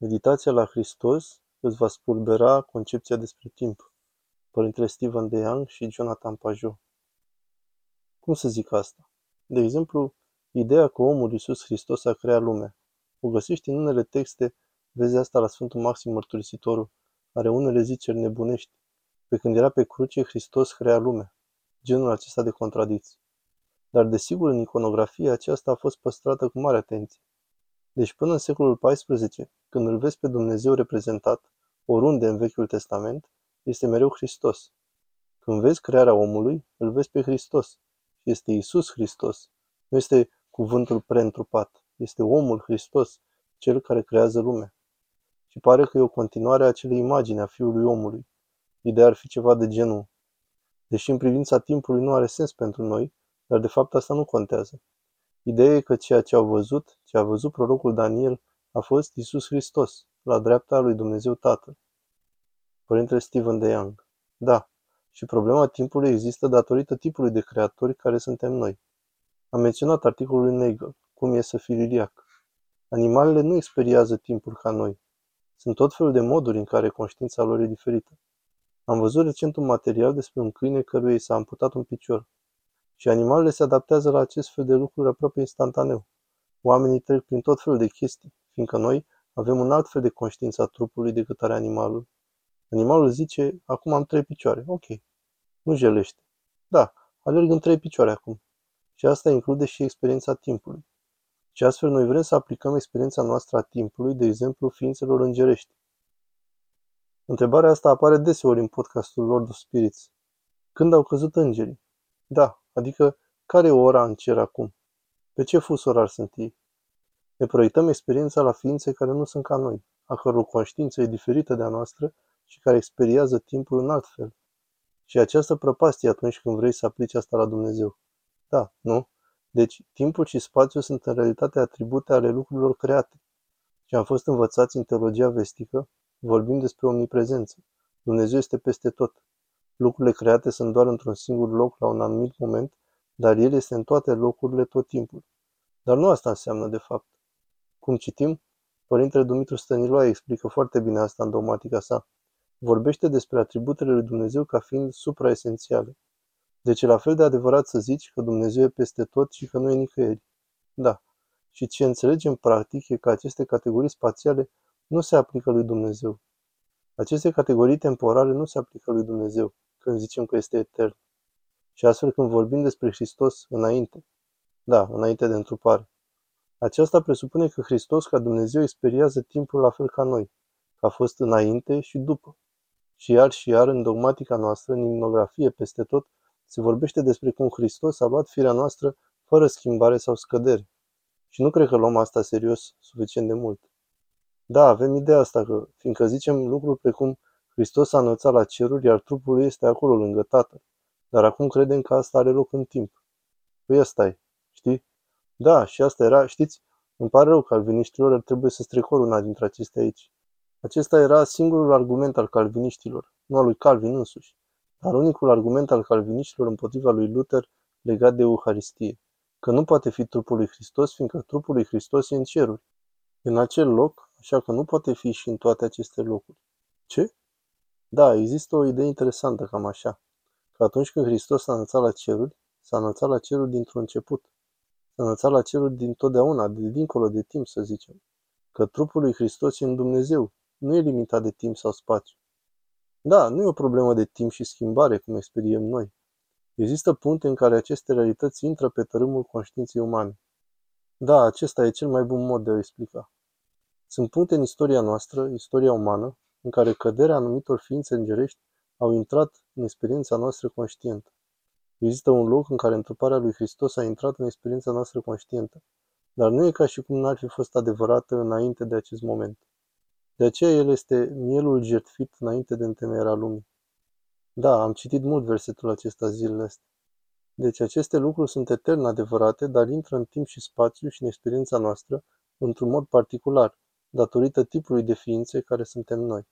Meditația la Hristos îți va spulbera concepția despre timp. Părintele Stephen de Young și Jonathan Pajot. Cum să zic asta? De exemplu, ideea că omul Iisus Hristos a creat lumea. O găsești în unele texte, vezi asta la Sfântul Maxim Mărturisitorul, are unele ziceri nebunești. Pe când era pe cruce, Hristos crea lumea. Genul acesta de contradicții. Dar desigur, în iconografie, aceasta a fost păstrată cu mare atenție. Deci până în secolul XIV, când îl vezi pe Dumnezeu reprezentat, oriunde în Vechiul Testament, este mereu Hristos. Când vezi crearea omului, îl vezi pe Hristos. Și este Isus Hristos. Nu este cuvântul preîntrupat. Este omul Hristos, cel care creează lumea. Și pare că e o continuare a acelei imagini a Fiului omului. Ideea ar fi ceva de genul. Deși în privința timpului nu are sens pentru noi, dar de fapt asta nu contează. Ideea e că ceea ce au văzut, ce a văzut prorocul Daniel, a fost Isus Hristos, la dreapta lui Dumnezeu Tatăl. Părintele Stephen de Young. Da, și problema timpului există datorită tipului de creatori care suntem noi. Am menționat articolul lui Nagel, cum e să fii liliac. Animalele nu experiază timpul ca noi. Sunt tot felul de moduri în care conștiința lor e diferită. Am văzut recent un material despre un câine căruia i s-a amputat un picior. Și animalele se adaptează la acest fel de lucruri aproape instantaneu. Oamenii trec prin tot felul de chestii, fiindcă noi avem un alt fel de conștiință a trupului decât are animalul. Animalul zice, acum am trei picioare, ok. Nu jelește. Da, alerg în trei picioare acum. Și asta include și experiența timpului. Și astfel noi vrem să aplicăm experiența noastră a timpului, de exemplu, ființelor îngerești. Întrebarea asta apare deseori în podcastul Lord of Spirits. Când au căzut îngerii? Da, adică care e ora în cer acum? Pe ce fus orar sunt ei? Ne proiectăm experiența la ființe care nu sunt ca noi, a căror conștiință e diferită de a noastră și care experiază timpul în alt fel. Și această prăpastie atunci când vrei să aplici asta la Dumnezeu. Da, nu? Deci, timpul și spațiul sunt în realitate atribute ale lucrurilor create. Și am fost învățați în teologia vestică, vorbim despre omniprezență. Dumnezeu este peste tot. Lucrurile create sunt doar într-un singur loc la un anumit moment, dar El este în toate locurile tot timpul. Dar nu asta înseamnă de fapt. Cum citim, Părintele Dumitru Stăniloae explică foarte bine asta în dogmatica sa. Vorbește despre atributele lui Dumnezeu ca fiind supraesențiale. Deci e la fel de adevărat să zici că Dumnezeu e peste tot și că nu e nicăieri. Da. Și ce înțelegem practic e că aceste categorii spațiale nu se aplică lui Dumnezeu. Aceste categorii temporale nu se aplică lui Dumnezeu când zicem că este etern. Și astfel când vorbim despre Hristos înainte, da, înainte de întrupare, aceasta presupune că Hristos ca Dumnezeu experiază timpul la fel ca noi, că a fost înainte și după. Și iar și iar în dogmatica noastră, în imnografie, peste tot, se vorbește despre cum Hristos a luat firea noastră fără schimbare sau scădere. Și nu cred că luăm asta serios suficient de mult. Da, avem ideea asta că, fiindcă zicem lucruri precum Hristos a înălțat la ceruri, iar trupul lui este acolo lângă Tatăl. Dar acum credem că asta are loc în timp. Păi ăsta e, știi? Da, și asta era, știți, îmi pare rău, calviniștilor, ar trebui să strecor una dintre acestea aici. Acesta era singurul argument al calviniștilor, nu al lui Calvin însuși, dar unicul argument al calviniștilor împotriva lui Luther legat de Euharistie, că nu poate fi trupul lui Hristos, fiindcă trupul lui Hristos e în ceruri. în acel loc, așa că nu poate fi și în toate aceste locuri. Ce? Da, există o idee interesantă cam așa, că atunci când Hristos s-a înălțat la ceruri, s-a înălțat la ceruri dintr-un început. S-a înălțat la ceruri din totdeauna, de dincolo de timp, să zicem. Că trupul lui Hristos e în Dumnezeu, nu e limitat de timp sau spațiu. Da, nu e o problemă de timp și schimbare, cum experiem noi. Există puncte în care aceste realități intră pe tărâmul conștiinței umane. Da, acesta e cel mai bun mod de a o explica. Sunt puncte în istoria noastră, istoria umană, în care căderea anumitor ființe îngerești au intrat în experiența noastră conștientă. Există un loc în care întruparea lui Hristos a intrat în experiența noastră conștientă, dar nu e ca și cum n-ar fi fost adevărată înainte de acest moment. De aceea el este mielul jertfit înainte de întemeierea lumii. Da, am citit mult versetul acesta zilele astea. Deci aceste lucruri sunt etern adevărate, dar intră în timp și spațiu și în experiența noastră într-un mod particular, datorită tipului de ființe care suntem noi.